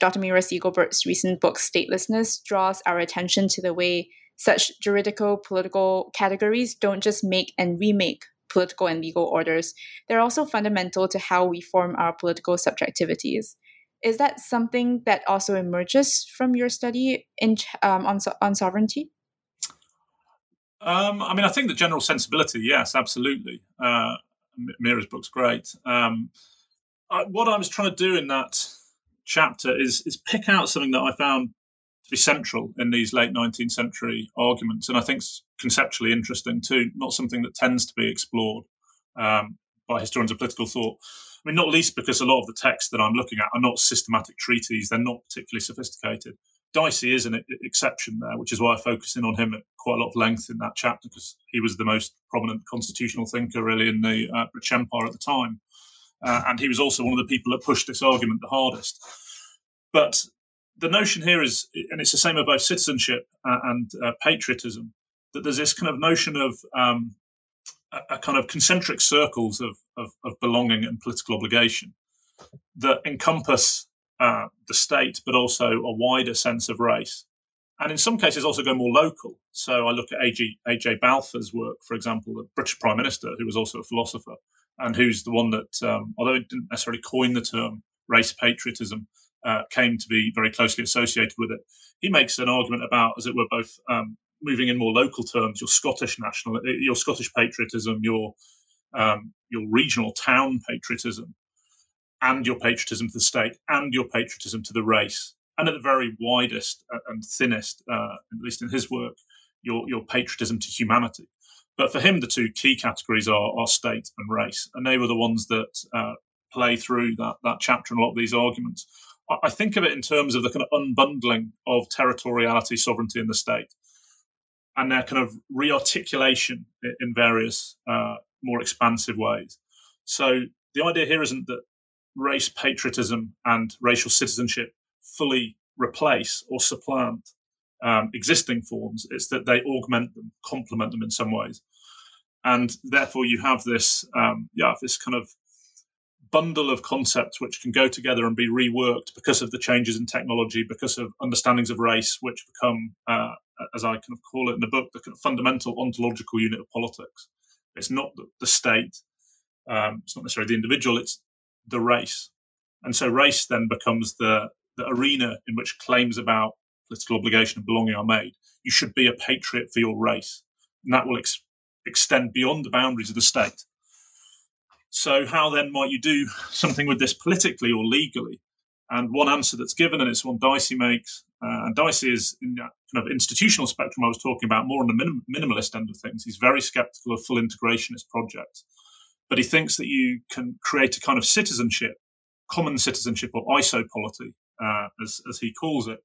Dr. Mira Siegelberg's recent book, Statelessness, draws our attention to the way such juridical political categories don't just make and remake political and legal orders, they're also fundamental to how we form our political subjectivities. Is that something that also emerges from your study in, um, on, on sovereignty? Um, I mean, I think the general sensibility, yes, absolutely. Uh, Mira's book's great. Um, I, what I was trying to do in that chapter is is pick out something that I found central in these late 19th century arguments, and I think it's conceptually interesting too. Not something that tends to be explored um, by historians of political thought. I mean, not least because a lot of the texts that I'm looking at are not systematic treatises; they're not particularly sophisticated. Dicey is an exception there, which is why I focus in on him at quite a lot of length in that chapter because he was the most prominent constitutional thinker really in the uh, British Empire at the time, uh, and he was also one of the people that pushed this argument the hardest. But the notion here is, and it's the same about citizenship uh, and uh, patriotism, that there's this kind of notion of um, a, a, kind of concentric circles of, of, of, belonging and political obligation that encompass uh, the state, but also a wider sense of race. And in some cases, also go more local. So I look at A.J. A.J. Balfour's work, for example, the British Prime Minister, who was also a philosopher, and who's the one that, um, although he didn't necessarily coin the term race patriotism, uh, came to be very closely associated with it. He makes an argument about, as it were, both um, moving in more local terms, your Scottish national, uh, your Scottish patriotism, your um, your regional town patriotism, and your patriotism to the state, and your patriotism to the race, and at the very widest uh, and thinnest, uh, at least in his work, your your patriotism to humanity. But for him, the two key categories are, are state and race, and they were the ones that uh, play through that that chapter and a lot of these arguments. I, think of it in terms of the kind of unbundling of territoriality, sovereignty in the state, and their kind of rearticulation in various uh, more expansive ways. So the idea here isn't that race patriotism and racial citizenship fully replace or supplant um, existing forms. It's that they augment them, complement them in some ways, and therefore you have this, um, yeah, this kind of bundle of concepts which can go together and be reworked because of the changes in technology, because of understandings of race, which become, uh, as I kind of call it in the book, the kind of fundamental ontological unit of politics. It's not the, state, um, it's not necessarily the individual, it's the race. And so race then becomes the, the arena in which claims about political obligation and belonging are made. You should be a patriot for your race. And that will ex- extend beyond the boundaries of the state. So, how then might you do something with this politically or legally? And one answer that's given, and it's one Dicey makes, uh, and Dicey is in that kind of institutional spectrum I was talking about, more on the minim- minimalist end of things. He's very skeptical of full integrationist projects, but he thinks that you can create a kind of citizenship, common citizenship or isopolity, uh, as, as he calls it,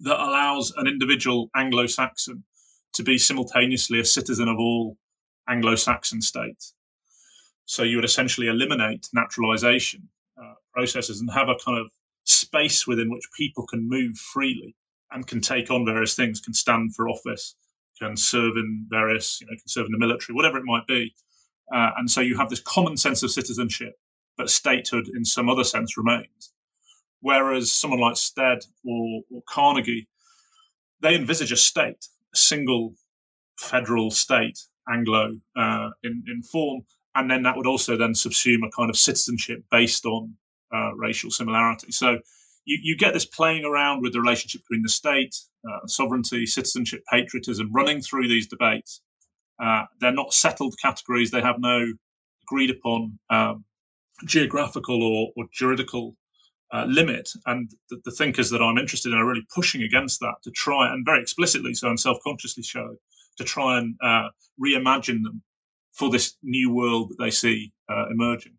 that allows an individual Anglo Saxon to be simultaneously a citizen of all Anglo Saxon states. So you would essentially eliminate naturalization uh, processes and have a kind of space within which people can move freely and can take on various things, can stand for office, can serve in various, you know, can serve in the military, whatever it might be. Uh, and so you have this common sense of citizenship, but statehood in some other sense remains. Whereas someone like Stead or, or Carnegie, they envisage a state, a single federal state, Anglo uh, in, in form, and then that would also then subsume a kind of citizenship based on uh, racial similarity. So you, you get this playing around with the relationship between the state, uh, sovereignty, citizenship, patriotism, running through these debates. Uh, they're not settled categories. They have no agreed upon um, geographical or, or juridical uh, limit. And the, the, thinkers that I'm interested in are really pushing against that to try and very explicitly, so I'm self consciously show, to try and uh, reimagine them for this new world that they see uh, emerging.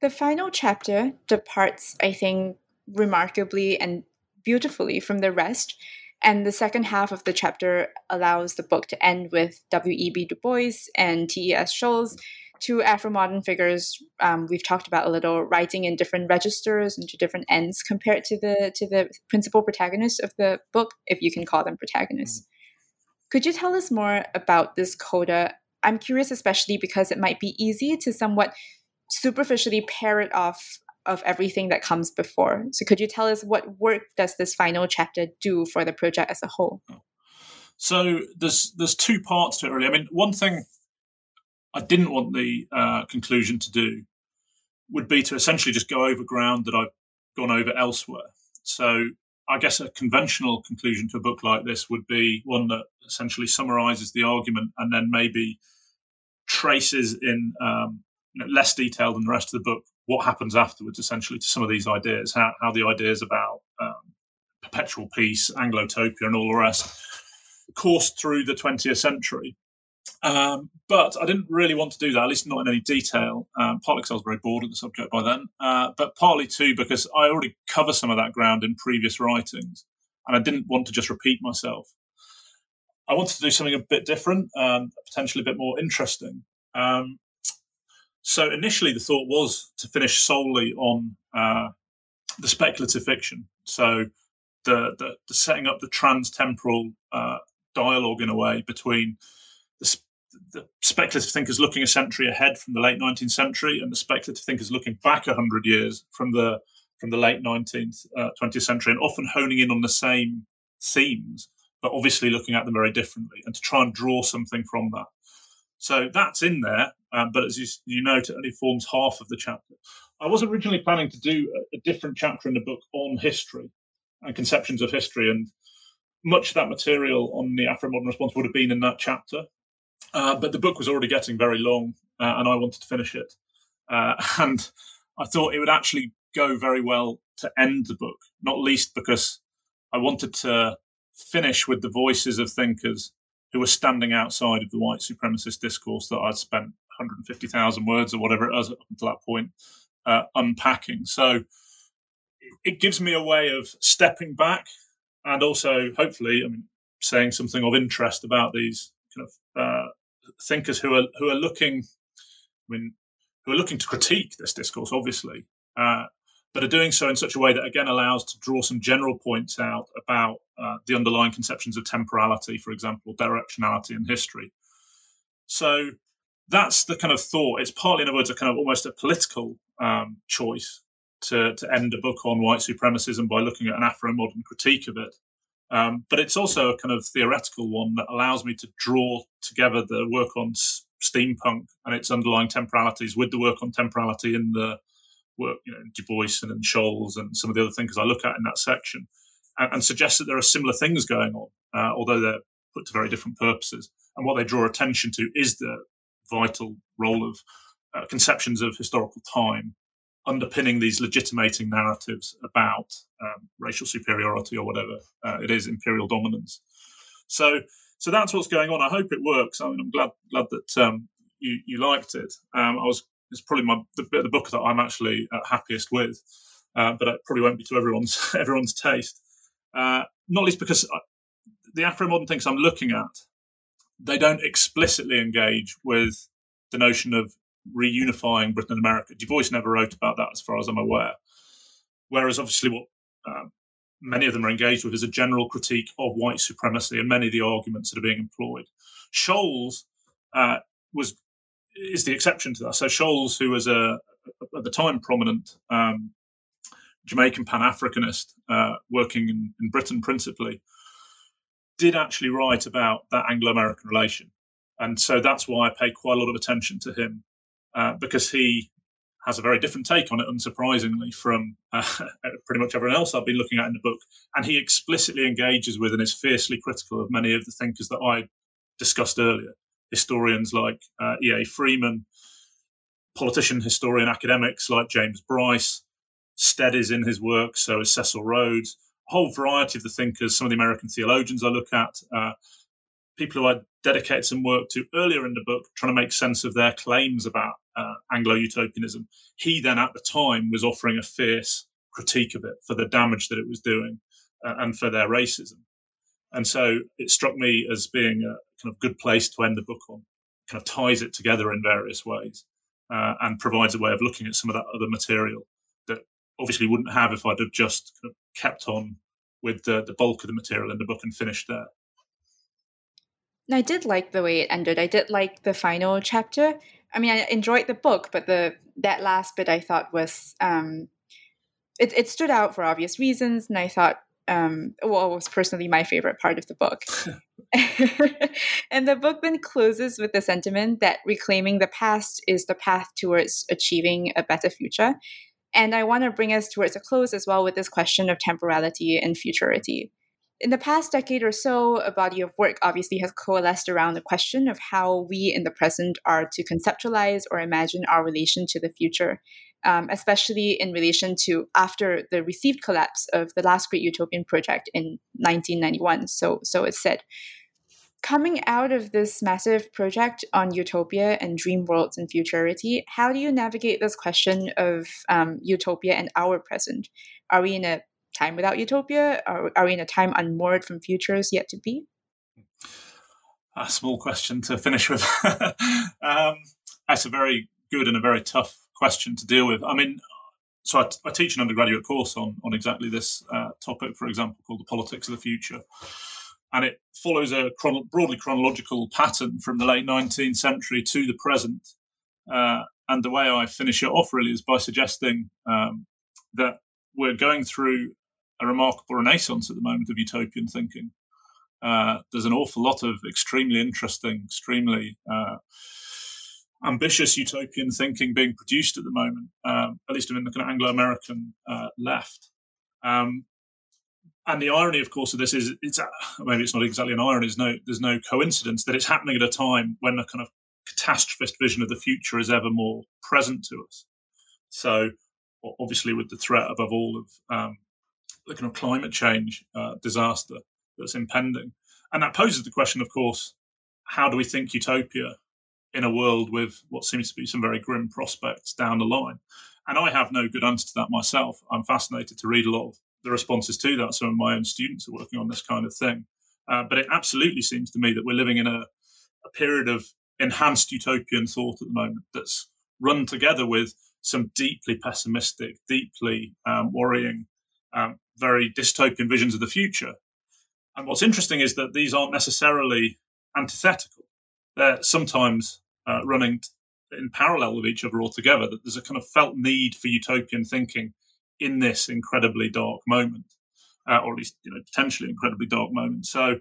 The final chapter departs, I think, remarkably and beautifully from the rest. And the second half of the chapter allows the book to end with W.E.B. Du Bois and T.E.S. Scholes, two Afro-modern figures um, we've talked about a little, writing in different registers and to different ends compared to the to the principal protagonists of the book, if you can call them protagonists. Could you tell us more about this coda? I'm curious, especially because it might be easy to somewhat superficially pair it off of everything that comes before. So, could you tell us what work does this final chapter do for the project as a whole? So, there's there's two parts to it. Really, I mean, one thing I didn't want the uh, conclusion to do would be to essentially just go over ground that I've gone over elsewhere. So, I guess a conventional conclusion to a book like this would be one that essentially summarizes the argument and then maybe traces in um, less detail than the rest of the book what happens afterwards, essentially, to some of these ideas, how, how the ideas about um, perpetual peace, Anglotopia, and all the rest coursed through the 20th century. Um, but I didn't really want to do that, at least not in any detail, um, partly because I was very bored of the subject by then, uh, but partly too because I already cover some of that ground in previous writings, and I didn't want to just repeat myself. I wanted to do something a bit different, um, potentially a bit more interesting. Um, so initially, the thought was to finish solely on uh, the speculative fiction. So the, the, the setting up the trans-temporal uh, dialogue in a way between the, speculative thinkers looking a century ahead from the late 19th century and the speculative thinkers looking back 100 years from the from the late 19th uh, 20th century and often honing in on the same themes but obviously looking at them very differently and to try and draw something from that so that's in there, um, but as you, you note, it only forms half of the chapter. I was originally planning to do a, a different chapter in the book on history and conceptions of history, and much of that material on the Afro modern response would have been in that chapter. Uh, but the book was already getting very long, uh, and I wanted to finish it. Uh, and I thought it would actually go very well to end the book, not least because I wanted to finish with the voices of thinkers who were standing outside of the white supremacist discourse that I'd spent 150,000 words or whatever it was up until that point, uh, unpacking. So it gives me a way of stepping back and also, hopefully, I mean, saying something of interest about these uh, thinkers who are who are looking, I mean, who are looking to critique this discourse, obviously, uh, but are doing so in such a way that again allows to draw some general points out about uh, the underlying conceptions of temporality, for example, directionality and history. So that's the kind of thought. It's partly, in other words, a kind of almost a political um, choice to, to end a book on white supremacism by looking at an Afro modern critique of it. Um, but it's also a kind of theoretical one that allows me to draw together the work on steampunk and its underlying temporalities with the work on temporality in the work, you know, Du Bois and, and Scholes and some of the other things I look at in that section, and, and suggest that there are similar things going on, uh, although they're put to very different purposes. And what they draw attention to is the vital role of uh, conceptions of historical time underpinning these legitimating narratives about um, racial superiority or whatever uh, it is, imperial dominance. So, so that's what's going on. I hope it works. I mean, I'm glad glad that um, you you liked it. Um, I was it's probably my the bit of the book that I'm actually uh, happiest with, uh, but it probably won't be to everyone's everyone's taste. Uh, not least because uh, the Afro modern things I'm looking at, they don't explicitly engage with the notion of reunifying Britain and America. Du Bois never wrote about that, as far as I'm aware. Whereas, obviously, what uh, many of them are engaged with is a general critique of white supremacy and many of the arguments that are being employed. Scholes uh, was is the exception to that. So Scholes, who was a at the time prominent um, Jamaican Pan Africanist uh, working in, in Britain principally, did actually write about that Anglo American relation. And so that's why I pay quite a lot of attention to him uh, because he has a very different take on it, unsurprisingly, from uh, pretty much everyone else I've been looking at in the book. And he explicitly engages with and is fiercely critical of many of the thinkers that I discussed earlier. Historians like uh, E.A. Freeman, politician, historian, academics like James Bryce, Stead is in his work, so is Cecil Rhodes, a whole variety of the thinkers, some of the American theologians I look at, uh, people who I dedicated some work to earlier in the book, trying to make sense of their claims about uh, Anglo utopianism. He then, at the time, was offering a fierce critique of it for the damage that it was doing uh, and for their racism. And so it struck me as being a kind of good place to end the book on, kind of ties it together in various ways uh, and provides a way of looking at some of that other material that obviously wouldn't have if I'd have just kind of kept on with the, the bulk of the material in the book and finished there. I did like the way it ended. I did like the final chapter. I mean, I enjoyed the book, but the that last bit I thought was um, it, it stood out for obvious reasons, and I thought um, well, it was personally my favorite part of the book. and the book then closes with the sentiment that reclaiming the past is the path towards achieving a better future. And I want to bring us towards a close as well with this question of temporality and futurity. In the past decade or so, a body of work obviously has coalesced around the question of how we in the present are to conceptualize or imagine our relation to the future, um, especially in relation to after the received collapse of the last great utopian project in 1991. So, so it's said. Coming out of this massive project on utopia and dream worlds and futurity, how do you navigate this question of um, utopia and our present? Are we in a time without utopia? Are, are we in a time unmoored from futures yet to be? A small question to finish with. um, that's a very good and a very tough question to deal with. I mean, so I, teach an undergraduate course on on exactly this uh, topic, for example, called the politics of the future, and it follows a chrono- broadly chronological pattern from the late 19th century to the present. Uh, and the way I finish it off really is by suggesting um, that we're going through a remarkable renaissance at the moment of utopian thinking. Uh, there's an awful lot of extremely interesting, extremely uh, ambitious utopian thinking being produced at the moment, um, at least in the kind of Anglo-American uh, left. Um, and the irony, of course, of this is it's maybe it's not exactly an irony. There's no there's no coincidence that it's happening at a time when a kind of catastrophist vision of the future is ever more present to us. So, obviously, with the threat above all of um, the kind of climate change uh, disaster that's impending. And that poses the question, of course, how do we think utopia in a world with what seems to be some very grim prospects down the line. And I have no good answer to that myself. I'm fascinated to read a lot of the responses to that. Some of my own students are working on this kind of thing. Uh, but it absolutely seems to me that we're living in a, a period of enhanced utopian thought at the moment that's run together with some deeply pessimistic, deeply um, worrying, um, very dystopian visions of the future. And what's interesting is that these aren't necessarily antithetical. They're sometimes uh, running in parallel with each other altogether, that there's a kind of felt need for utopian thinking in this incredibly dark moment, uh, or at least you know potentially incredibly dark moment. So,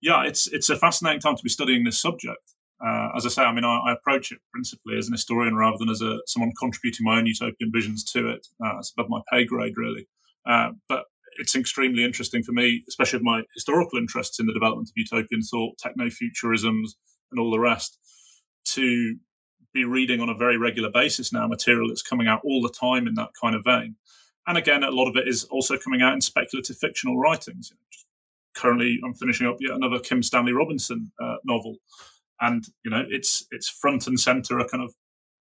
yeah, it's it's a fascinating time to be studying this subject. Uh, as I say, I mean, I, I, approach it principally as an historian rather than as a someone contributing my own utopian visions to it. Uh, it's above my pay grade, really. Uh, but it's extremely interesting for me, especially with my historical interests in the development of utopian thought, techno futurisms, and all the rest, to be reading on a very regular basis now material that's coming out all the time in that kind of vein. And again, a lot of it is also coming out in speculative fictional writings. currently, I'm finishing up yet another Kim Stanley Robinson uh, novel, and you know, it's it's front and center a kind of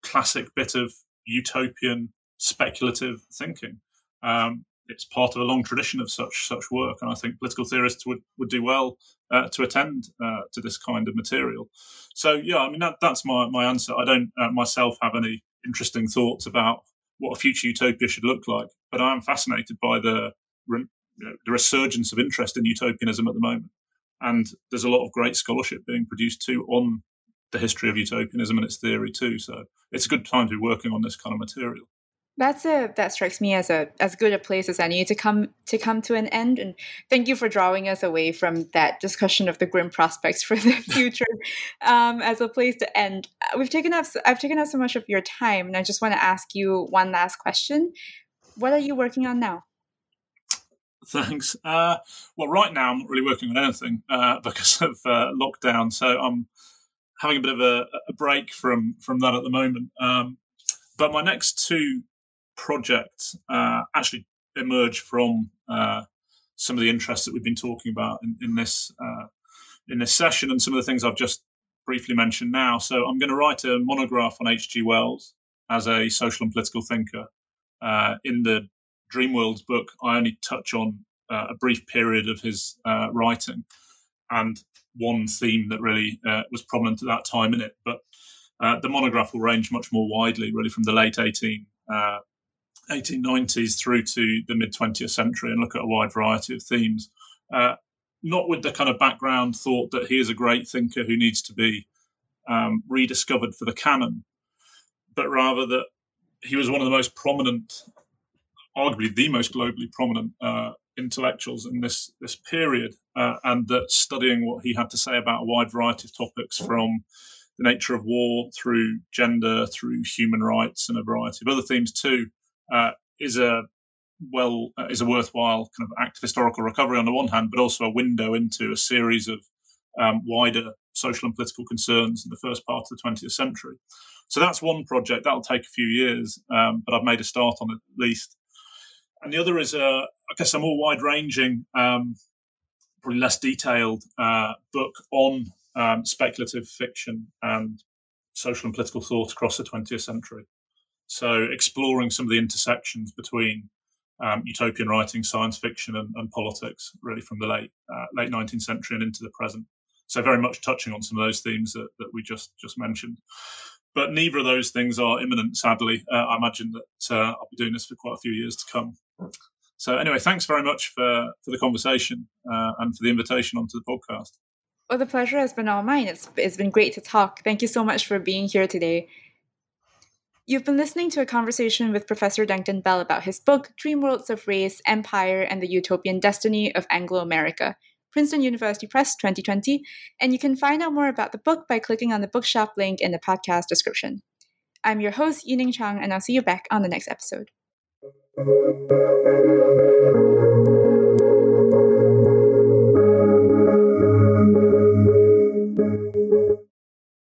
classic bit of utopian speculative thinking. Um, it's part of a long tradition of such such work, and I think political theorists would, would do well uh, to attend uh, to this kind of material. So yeah, I mean that, that's my my answer. I don't uh, myself have any interesting thoughts about what a future utopia should look like, but I am fascinated by the you know, the resurgence of interest in utopianism at the moment, and there's a lot of great scholarship being produced too on the history of utopianism and its theory too. So it's a good time to be working on this kind of material that's a that strikes me as a as good a place as any to come to come to an end. And thank you for drawing us away from that discussion of the grim prospects for the future um, as a place to end. Uh, we've taken up i've taken up so much of your time and i just want to ask you one last question. What are you working on now? Thanks. Uh, well right now i'm not really working on anything uh, because of uh, lockdown so i'm having a bit of a, a, break from from that at the moment. Um, but my next two project uh, actually emerged from uh, some of the interests that we've been talking about in, in this uh, in this session and some of the things I've just briefly mentioned now. So I'm going to write a monograph on H.G. Wells as a social and political thinker. Uh, in the Dream Worlds book, I only touch on uh, a brief period of his uh, writing and one theme that really was prominent at that time in it. But the monograph will range much more widely, really, from the late 18 uh, 1890s through to the mid 20th century and look at a wide variety of themes. Uh, not with the kind of background thought that he is a great thinker who needs to be um, rediscovered for the canon, but rather that he was one of the most prominent, arguably the most globally prominent uh, intellectuals in this this period, uh, and that studying what he had to say about a wide variety of topics from the nature of war through gender, through human rights, and a variety of other themes too, uh, is a well uh, is a worthwhile kind of act of historical recovery on the one hand, but also a window into a series of um, wider social and political concerns in the first part of the 20th century. So that's one project that'll take a few years, um, but I've made a start on it at least. And the other is, a, I guess, a more wide-ranging, um, probably less detailed uh, book on um, speculative fiction and social and political thought across the 20th century. So exploring some of the intersections between um, utopian writing, science fiction, and, and, politics, really from the late uh, late 19th century and into the present. So very much touching on some of those themes that, that we just just mentioned. But neither of those things are imminent, sadly. Uh, I imagine that uh, I'll be doing this for quite a few years to come. So anyway, thanks very much for for the conversation uh, and for the invitation onto the podcast. Well, the pleasure has been all mine. It's, it's been great to talk. Thank you so much for being here today. You've been listening to a conversation with Professor Duncan Bell about his book, Dream Worlds of Race, Empire, and the Utopian Destiny of Anglo America, Princeton University Press 2020, and you can find out more about the book by clicking on the bookshop link in the podcast description. I'm your host, Yining Chang, and I'll see you back on the next episode.